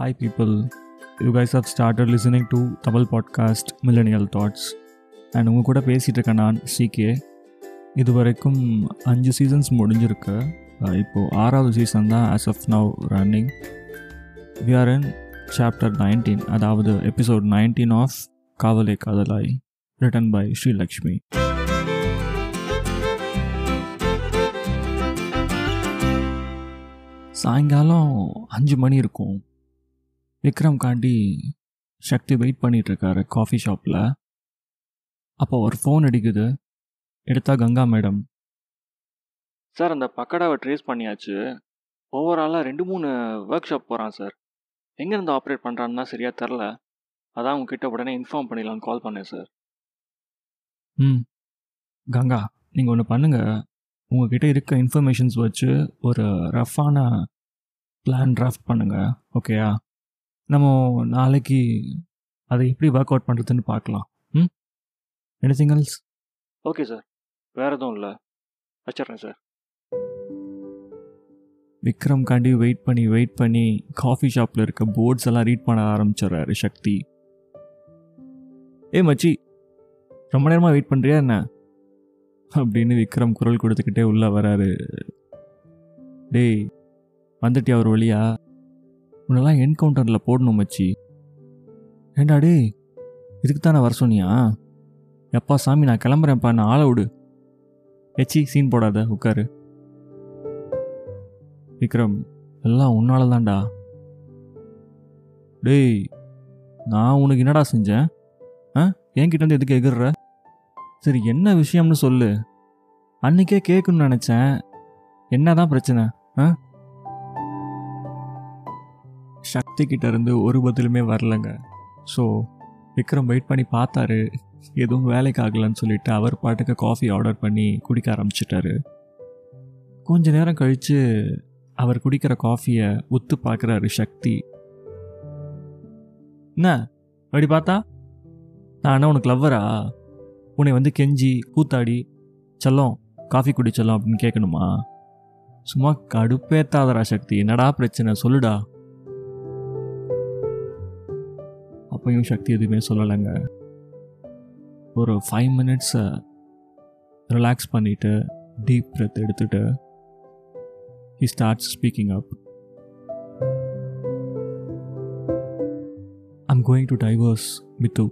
Hi, people. You guys have started listening to Tamil podcast Millennial Thoughts. And உங்கள் கூட பேசிகிட்டு இருக்கேன் நான் சிகே இது வரைக்கும் அஞ்சு சீசன்ஸ் முடிஞ்சிருக்கு. இப்போது ஆறாவது சீசன் தான் as of now running we are in chapter nineteen அதாவது episode nineteen of Kaavale Kaadhalaai written by Srilakshmi சாயங்காலம் அஞ்சு மணி இருக்கும். விக்ரம் காண்டி சக்தி வெயிட் பண்ணிட்டு இருக்காரு காஃபி ஷாப்பில் அப்போ ஒரு ஃபோன் அடிக்குது. எடுத்தா கங்கா மேடம் சார் அந்த பக்கடாவை ட்ரேஸ் பண்ணியாச்சு. ஓவராலாக ரெண்டு மூணு ஒர்க் ஷாப் போகிறான் சார். எங்கேருந்து ஆப்ரேட் பண்ணுறான்னு தான் சரியாக தெரில. அதான் உங்ககிட்ட உடனே இன்ஃபார்ம் பண்ணிடலான்னு கால் பண்ணேன் சார். ம். கங்கா நீங்கள் ஒன்று பண்ணுங்கள் உங்ககிட்ட இருக்க இன்ஃபர்மேஷன்ஸ் வச்சு ஒரு ரஃப்பான பிளான் டிராஃப்ட் பண்ணுங்கள் ஓகேயா நம்ம நாளைக்கு அதை எப்படி ஒர்க் அவுட் பண்ணுறதுன்னு பார்க்கலாம். ம்? எனிதிங் எல்ஸ் ஓகே சார் வேறு எதுவும் இல்லை. வச்சிட்றேன் சார் விக்ரம் காண்டி வெயிட் பண்ணி வெயிட் பண்ணி காஃபி ஷாப்பில் இருக்க போர்ட்ஸ் எல்லாம் ரீட் பண்ண ஆரம்பிச்சிடுறாரு சக்தி. ஏ மச்சி ரொம்ப நேரமாக வெயிட் பண்ணுறியா என்ன? அப்படின்னு விக்ரம் குரல் கொடுத்துக்கிட்டே உள்ளே வராரு. டேய் வந்துட்டியா ஒரு வழியா? உன்னெல்லாம் என்கவுண்டரில் போடணும் மச்சி. ஏண்டா டேய் இதுக்கு தானே வர சொன்னியா? எப்பா சாமி நான் கிளம்புறேன்ப்பா நான் ஆளை விடு. எச்சி சீன் போடாத உட்காரு. விக்ரம் எல்லாம் உன்னால தான்டா டேய் நான் உனக்கு என்னடா செஞ்சேன்? ஆ? என்கிட்ட வந்து எதுக்கு எகிர்ற? சரி என்ன விஷயம்னு சொல்லு. அன்னைக்கே கேட்கணும்னு நினச்சேன். என்ன தான் பிரச்சனை? ஆ? சக்தி கிட்டேருந்து ஒரு பதிலுமே வரலங்க. ஸோ விக்ரம் வெயிட் பண்ணி பார்த்தாரு. எதுவும் வேலைக்கு ஆகலன்னு சொல்லிட்டு அவர் பாட்டுக்கு காஃபி ஆர்டர் பண்ணி குடிக்க ஆரம்பிச்சிட்டாரு. கொஞ்ச நேரம் கழித்து அவர் குடிக்கிற காஃபியை உத்து பார்க்குறாரு சக்தி. என்ன? அப்படி பார்த்தா? நான் என்ன உனக்கு லவ்வரா உன்னை வந்து கெஞ்சி கூத்தாடி செல்லம் காஃபி குடிச்சலாம் அப்படின்னு கேட்கணுமா? சும்மா கடுப்பேத்தாதரா சக்தி. என்னடா பிரச்சனை? சொல்லுடா. அப்பையும் சக்தி எதுவுமே சொல்லலைங்க ஒரு ஃபைவ் மினிட்ஸை ரிலாக்ஸ் பண்ணிவிட்டு டீப் பிரெத் எடுத்துட்டு he starts speaking up. I'm going to divorce Mitu.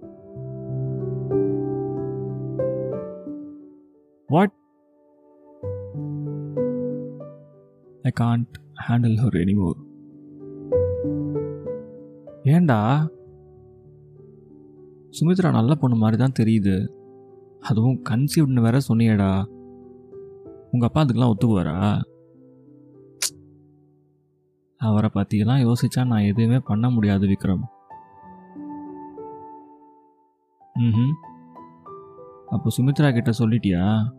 What? I can't handle her anymore. ஏண்டா சுமித்ரா நல்ல பொண்ணு மாதிரி தான் தெரியுது. அதுவும் கன்சீவ்னு வேற சொன்னியேடா. உங்கள் அப்பா அதுக்கெல்லாம் ஒத்துக்குவாரா? அவரை பற்றியெல்லாம் யோசிச்சா நான் எதுவுமே பண்ண முடியாது விக்ரம். ம் அப்போ சுமித்ரா கிட்ட சொல்லிட்டியா?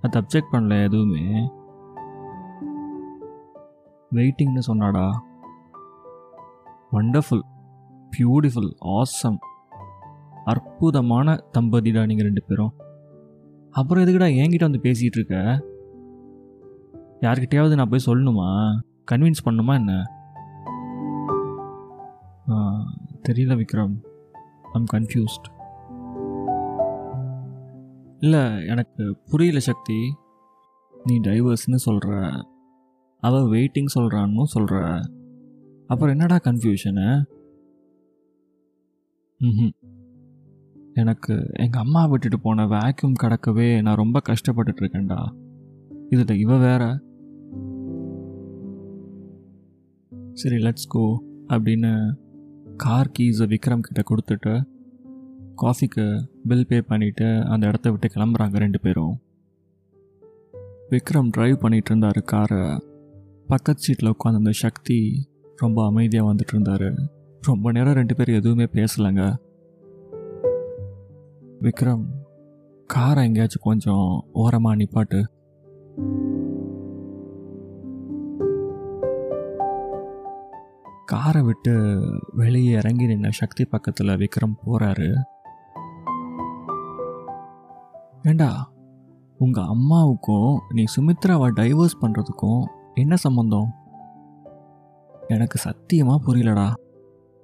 அது அப்செக்ட் பண்ணல எதுவுமே. வெயிட்டிங்னு சொன்னாடா. வண்டர்ஃபுல் பியூட்டிஃபுல் ஆசம் அற்புதமான தம்பதிடா நீங்கள் ரெண்டு பேரும். அப்புறம் எதுக்குடா என்கிட்ட வந்து பேசிகிட்டு இருக்க யார்கிட்டயாவது நான் போய் சொல்லணுமா? கன்வின்ஸ் பண்ணுமா என்ன? தெரியல விக்ரம். ஐம் கன்ஃபியூஸ்ட் இல்லை எனக்கு புரியல சக்தி. நீ டைவர்ஸ்னு சொல்கிற அவள் வெயிட்டிங் சொல்கிறான்னு சொல்கிற அப்புறம் என்னடா கன்ஃபியூஷனு எனக்கு எங்கள் அம்மா விட்டுட்டு போன வேக்யூம் கடக்கவே நான் ரொம்ப கஷ்டப்பட்டுட்டு இருக்கேன்டா. இதில் இவ வேற. சரி லெட்ஸ் கோ அப்படின்னு கார் கீஸை விக்ரம் கிட்ட கொடுத்துட்டு காஃபிக்கு பில் பே பண்ணிவிட்டு அந்த இடத்த விட்டு கிளம்புறாங்க ரெண்டு பேரும். விக்ரம் டிரைவ் பண்ணிகிட்டு இருந்தார் காரை பக்கத்து சீட்டில் உட்காந்து அந்த சக்தி ரொம்ப அமைதியாக வந்துட்டு இருந்தார். ரொம்ப நேரம் ரெண்டு பேரும் எதுவுமே பேசலைங்க. விக்ரம் காரை எங்கேயாச்சும் கொஞ்சம் ஓரமாக நிப்பாட்டு. காரை விட்டு வெளியே இறங்கி நின்ன சக்தி பக்கத்தில் விக்ரம் போகிறாரு ஏண்டா உங்கள் அம்மாவுக்கும் நீ சுமித்ராவை டைவர்ஸ் பண்ணுறதுக்கும் என்ன சம்மந்தம் எனக்கு சத்தியமாக புரியலடா.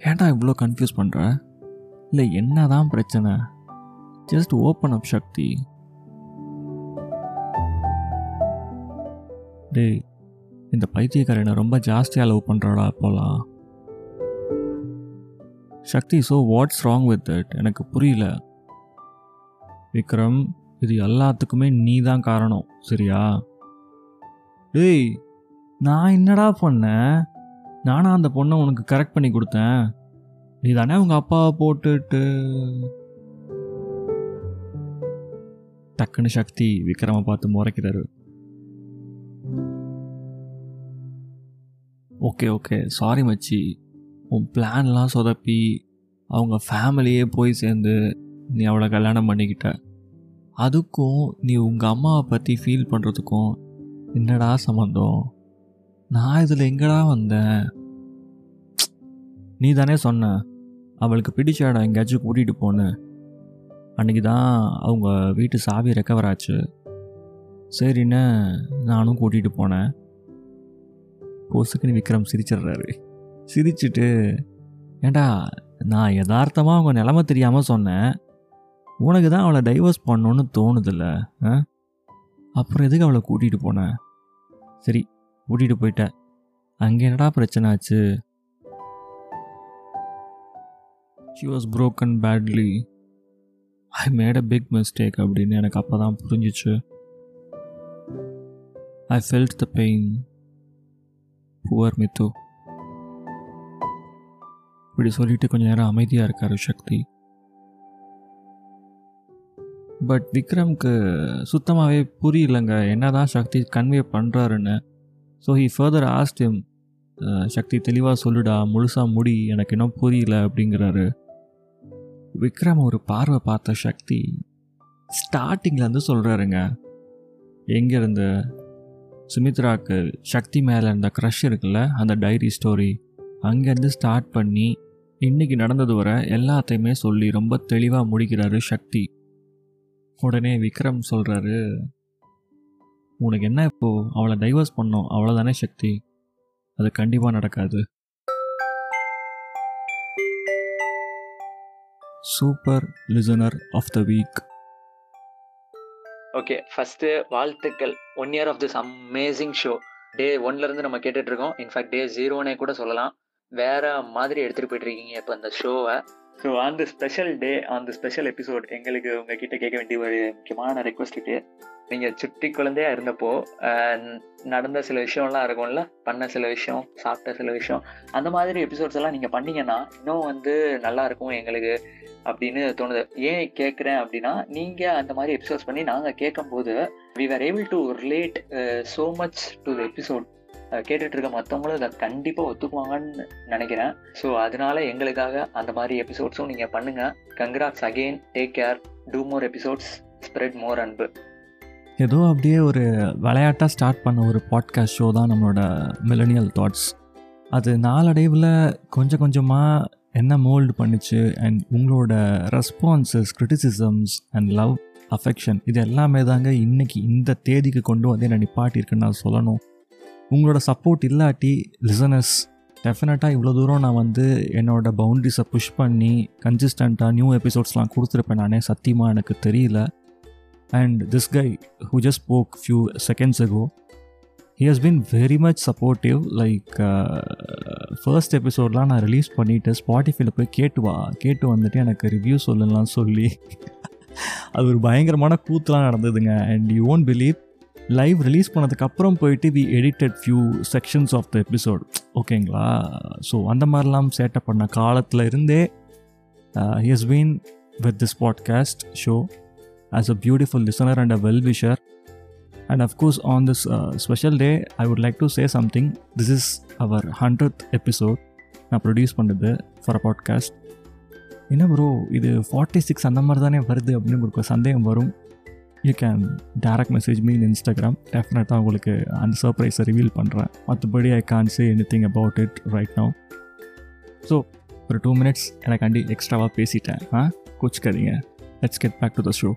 ஏன்டா இவ்வளோ கன்ஃபியூஸ் பண்ணுற இல்லை என்ன தான் பிரச்சனை? Just open up Shakti. டேய் இந்த பைத்தியக்காரனை ரொம்ப ஜாஸ்தியாக லவ் பண்ணுறாடா இப்போலாம் Shakti so what's wrong with it எனக்கு புரியல. விக்ரம் இது எல்லாத்துக்குமே நீ தான் காரணம் சரியா? டேய் நான் என்னடா பண்ணேன்? நானா அந்த பொண்ணை உனக்கு கரெக்ட் பண்ணி கொடுத்தேன். நீ தானே உங்கள் அப்பாவை போட்டுட்டு. டக்குன்னு சக்தி விக்ரம பார்த்து முறைக்கிறாரு. Okay okay. சாரி மச்சி. உன் பிளான்லாம் சொதப்பி அவங்க ஃபேமிலியே போய் சேர்ந்து நீ அவளை கல்யாணம் பண்ணிக்கிட்ட. அதுக்கும் நீ உங்கள் அம்மாவை பற்றி ஃபீல் பண்ணுறதுக்கும் என்னடா சம்மந்தம் நான் இதில் எங்கடா வந்தேன்? நீ தானே சொன்ன அவளுக்கு பிடிச்ச இடம் எங்கேயாச்சும் கூட்டிகிட்டு போனேன். அன்றைக்கி தான் அவங்க வீட்டு சாவி ரெக்கவர் ஆச்சு. சரின்னு நானும் கூட்டிகிட்டு போனேன். பொசுக்குன்னு விக்ரம் சிரிச்சிடுறாரு. சிரிச்சிட்டு ஏண்டா நான் யதார்த்தமாக அவங்க நிலமை தெரியாமல் சொன்னேன். உனக்கு தான் அவளை டைவர்ஸ் பண்ணணுன்னு தோணுதில்ல ஆ? அப்புறம் எதுக்கு அவளை கூட்டிகிட்டு போனேன் சரி கூட்டிகிட்டு போயிட்டேன். அங்கே என்னடா பிரச்சனை ஆச்சு? She was broken badly I made a big mistake அப்படின்னு எனக்கு அப்போ தான் புரிஞ்சிச்சு. I felt the pain poor Mithu இப்படி சொல்லிட்டு கொஞ்சம் நேரம் அமைதியாக இருக்காரு சக்தி. பட் விக்ரம்க்கு சுத்தமாகவே புரியலங்க. என்னதான் சக்தி கன்வே பண்ணுறாருன்னு so he further asked him Shakti தெளிவாக சொல்லுடா முழுசாக முடி எனக்கு இன்னும் புரியல அப்படிங்கிறாரு. விக்ரம் ஒரு பார்வை பார்த்த சக்தி ஸ்டார்டிங்லேருந்து சொல்கிறாருங்க எங்கேருந்து சுமித்ராக்கு சக்தி மேலே இருந்த க்ரஷ் இருக்குல்ல அந்த டைரி ஸ்டோரி அங்கேருந்து ஸ்டார்ட் பண்ணி இன்றைக்கி நடந்தது வர எல்லாத்தையுமே சொல்லி ரொம்ப தெளிவாக முடிக்கிறாரு சக்தி. உடனே விக்ரம் சொல்கிறாரு உனக்கு என்ன இப்போ? அவளை டைவர்ஸ் பண்ணோம். அவ்வளோதானே சக்தி? அது கண்டிப்பாக நடக்காது. Super listener of the week okay first வாழ்த்துக்கள். One year of this amazing show day ஒன்லேருந்து நம்ம கேட்டுட்ருக்கோம் இன்ஃபேக்ட் டே ஜீரோனே கூட சொல்லலாம். வேற மாதிரி எடுத்துகிட்டு போயிட்டு இருக்கீங்க இப்போ அந்த ஷோவை so on the special day on the special episode எங்களுக்கு உங்ககிட்ட கேட்க வேண்டிய ஒரு முக்கியமான ரெக்வஸ்ட் இருக்குது நீங்கள் சுட்டி குழந்தையா இருந்தப்போ நடந்த சில விஷயம்லாம் இருக்கும்ல பண்ண சில விஷயம் சாப்பிட்ட சில விஷயம் அந்த மாதிரி எபிசோட்ஸ் எல்லாம் நீங்கள் பண்ணீங்கன்னா இன்னும் வந்து நல்லா இருக்கும் எங்களுக்கு அப்படின்னு தோணுது. ஏன் கேட்குறேன் அப்படின்னா நீங்கள் அந்த மாதிரி எபிசோட்ஸ் பண்ணி நாங்கள் கேட்கும்போது we are able to relate so much to the episode கேட்டுட்டு இருக்க மற்றவங்களும் இதை கண்டிப்பாக ஒத்துக்குவாங்கன்னு நினைக்கிறேன். ஸோ அதனால எங்களுக்காக அந்த மாதிரி எபிசோட்ஸும் நீங்கள் பண்ணுங்கள் congrats again take care do more episodes spread more அன்பு. ஏதோ அப்படியே ஒரு விளையாட்டாக ஸ்டார்ட் பண்ண ஒரு பாட்காஸ்ட் ஷோ தான் நம்மளோட மிலனியல் தாட்ஸ் அது நாளடைவில் கொஞ்சம் கொஞ்சமாக என்ன மோல்டு பண்ணுச்சு அண்ட் உங்களோட responses criticisms and love affection இது எல்லாமே தாங்க இன்றைக்கி இந்த தேதிக்கு கொண்டு வந்து என்ன நிப்பாட்டியிருக்குன்னு நான் சொல்லணும். உங்களோட சப்போர்ட் இல்லாட்டி லிசனஸ் டெஃபினட்டாக இவ்வளோ தூரம் நான் வந்து என்னோட பவுண்ட்ரிஸை புஷ் பண்ணி கன்சிஸ்டண்ட்டாக நியூ எபிசோட்ஸ்லாம் கொடுத்துருப்பேன் நானே சத்தியமாக எனக்கு தெரியல. And this guy who just spoke few seconds ago he has been very much supportive. Like uh, first எபிசோட்லாம் நான் ரிலீஸ் பண்ணிவிட்டு ஸ்பாட்டிஃபைல போய் கேட்டு வா கேட்டு வந்துட்டு எனக்கு ரிவ்யூ சொல்லலாம் சொல்லி. அது ஒரு பயங்கரமான கூத்துலாம் நடந்ததுங்க. And you won't believe live release பண்ணதுக்கப்புறம் போயிட்டு we edited few sections of the episode ஓகேங்களா ஸோ அந்த மாதிரிலாம் சேட்டப் பண்ண காலத்தில் இருந்தே he has been with this podcast show as a beautiful listener and a well wisher. And of course, on this uh, special day, I would like to say something. This is our 100th episode. நான் produce பண்ணுறது for a podcast என்ன bro இது forty six அந்த மாதிரி தானே வருது அப்படின்னு உங்களுக்கு சந்தேகம் வரும். You can direct message me in Instagram டெஃபினட்டாக உங்களுக்கு அந்த சர்ப்ரைஸை ரிவீல் பண்ணுறேன் மற்றபடி I can't say anything about it right now so ஒரு டூ மினிட்ஸ் எனக்காண்டி எக்ஸ்ட்ராவாக பேசிட்டேன். ஆ? கோச்சிக்காதீங்க. Let's get back to the show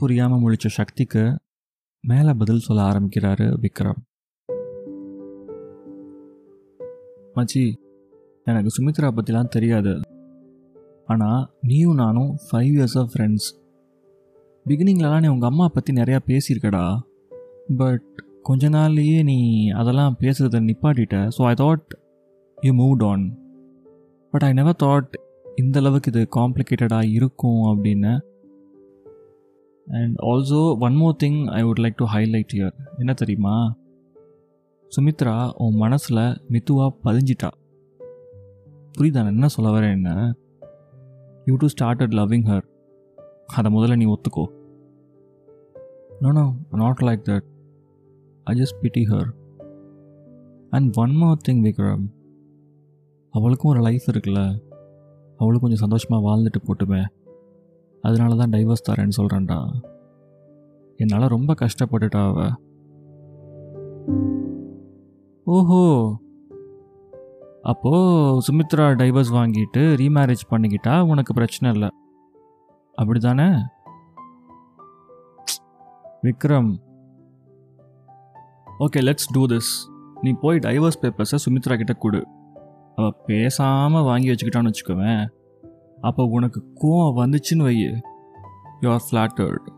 ஒன்றும் புரியாமல் முழிச்ச சக்திக்கு மேலே பதில் சொல்ல ஆரம்பிக்கிறாரு விக்ரம். மச்சி எனக்கு சுமித்ரா பற்றிலாம் தெரியாது. ஆனால் நீயும் நானும் ஃபைவ் இயர்ஸ் ஆஃப் ஃப்ரெண்ட்ஸ் பிகினிங்லலாம் நீ உங்கள் அம்மா பற்றி நிறையா பேசியிருக்கடா. பட் கொஞ்ச நாள்லேயே நீ அதெல்லாம் பேசுகிறத நிப்பாட்டிட்ட. So I thought you moved on but I never thought இந்த அளவுக்கு இது காம்ப்ளிகேட்டடாக இருக்கும் அப்படின்னு and also one more thing I would like to highlight here என்ன தெரியுமா? சுமித்ரா உன் மனசில் மித்துவாக பதிஞ்சிட்டா. புரியுதா? நான் என்ன சொல்ல வரேன் என்ன? You too started loving her அதை முதல்ல நீ ஒத்துக்கோ. No no not like that I just pity her and one more thing Vikram அவளுக்கும் ஒரு லைஃப் இருக்குல்ல. அவளும் கொஞ்சம் சந்தோஷமாக வாழ்ந்துட்டு போட்டுமே. அதனால தான் டைவர்ஸ் தரேன்னு சொல்கிறேன்டா என்னால் ரொம்ப கஷ்டப்பட்டுட்டா அவ. ஓஹோ. அப்போது சுமித்ரா டைவர்ஸ் வாங்கிட்டு ரீமேரேஜ் பண்ணிக்கிட்டா உனக்கு பிரச்சனை இல்லை. அப்படி தானே Vikram. Okay let's do this நீ போய் டைவர்ஸ் பேப்பர்ஸை சுமித்ரா கிட்ட கொடு. அவள் பேசாமல் வாங்கி வச்சுக்கிட்டான்னு வச்சுக்கோவேன். அப்போ உனக்கு கோவம் வந்துச்சுன்னு why you are flattered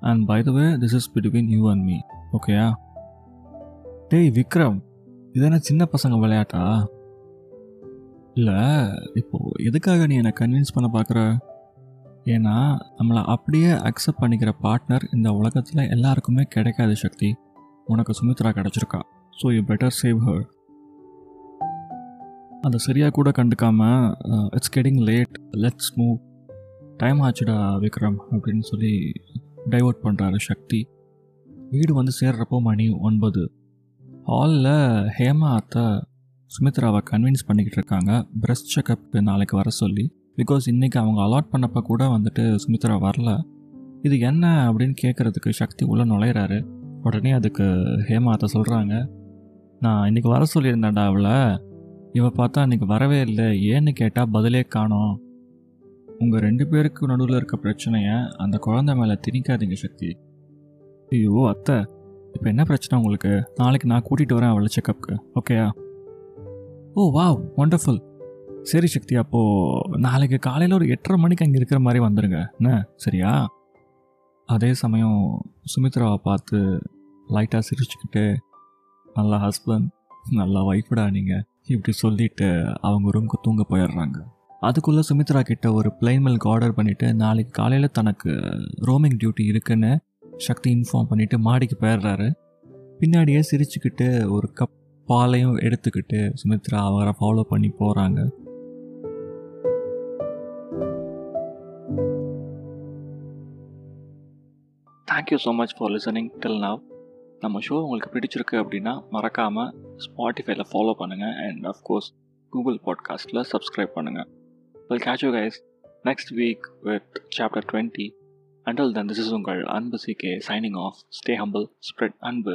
and by the way this is between you and me ஓகேயா டேய் விக்ரம் இதென்ன சின்ன பசங்க விளையாட்டா? இல்லை இப்போது எதுக்காக நீ என்னை கன்வின்ஸ் பண்ண பார்க்குற ஏன்னா நம்மளை அப்படியே அக்செப்ட் பண்ணிக்கிற பார்ட்னர் இந்த உலகத்தில் எல்லாருக்குமே கிடைக்காத சக்தி. உனக்கு Sumithra கிடச்சிருக்கா. So you better save her அதை சரியாக கூட கண்டுக்காம it's getting late let's move time ஆச்சுடா Vikram அப்படின்னு சொல்லி டைவர்ட் பண்ணுறாரு சக்தி. வீடு வந்து சேர்றப்போ மணி ஒன்பது. ஹாலில் ஹேமா அத்தை சுமித்ராவை கன்வின்ஸ் பண்ணிக்கிட்டு இருக்காங்க. பிரஸ்ட் செக்கப்புக்கு நாளைக்கு வர சொல்லி. பிகாஸ் இன்றைக்கி அவங்க அலாட் பண்ணப்போ கூட வந்துட்டு சுமித்ரா வரல. இது என்ன அப்படின்னு கேட்குறதுக்கு சக்தி உள்ளே நுழையிறாரு. உடனே அதுக்கு ஹேமா அத்தை சொல்கிறாங்க நான் இன்றைக்கி வர சொல்லியிருந்தேன்டா அவளை. இவ பார்த்தா அன்றைக்கி வரவே இல்லை. ஏன்னு கேட்டால் பதிலே காணோம். உங்கள் ரெண்டு பேருக்கு நடுவில் இருக்க பிரச்சனையை அந்த குழந்தை மேலே திணிக்காதீங்க சக்தி. ஐயோ அத்தை. இப்போ என்ன பிரச்சனை உங்களுக்கு? நாளைக்கு நான் கூட்டிகிட்டு வரேன் அவளை செக்கப்புக்கு. ஓகேயா ஓ வா ஒண்டர்ஃபுல் சரி சக்தி. அப்போது நாளைக்கு காலையில் ஒரு எட்டரை மணிக்கு அங்கே இருக்கிற மாதிரி வந்துடுங்க என்ன? சரியா? அதே சமயம் சுமித்ராவை பார்த்து லைட்டாக சிரிச்சுக்கிட்டு நல்லா ஹஸ்பண்ட் நல்லா ஒய்ஃபுடா நீங்கள் இப்படி சொல்லிட்டு அவங்க ரூமுக்கு தூங்க போயிடுறாங்க. அதுக்குள்ளே சுமித்ரா கிட்ட ஒரு பிளைன் மில்க் ஆர்டர் பண்ணிவிட்டு நாளைக்கு காலையில் தனக்கு ரோமிங் டியூட்டி இருக்குன்னு சக்தி இன்ஃபார்ம் பண்ணிவிட்டு மாடிக்கு போயிடுறாரு. பின்னாடியே சிரிச்சுக்கிட்டு ஒரு கப் பாலையும் எடுத்துக்கிட்டு சுமித்ரா அவரை ஃபாலோ பண்ணி போகிறாங்க thank you so much for listening till now நம்ம ஷோ உங்களுக்கு பிடிச்சிருக்கு அப்படின்னா மறக்காமல் ஸ்பாட்டிஃபைல ஃபாலோ பண்ணுங்கள் அண்ட் அஃப்கோர்ஸ் கூகுள் பாட்காஸ்ட்டில் சப்ஸ்கிரைப் பண்ணுங்கள் well catch you guys next week with chapter twenty until then this is உங்கள் அன்பு C K signing off stay humble spread அன்பு.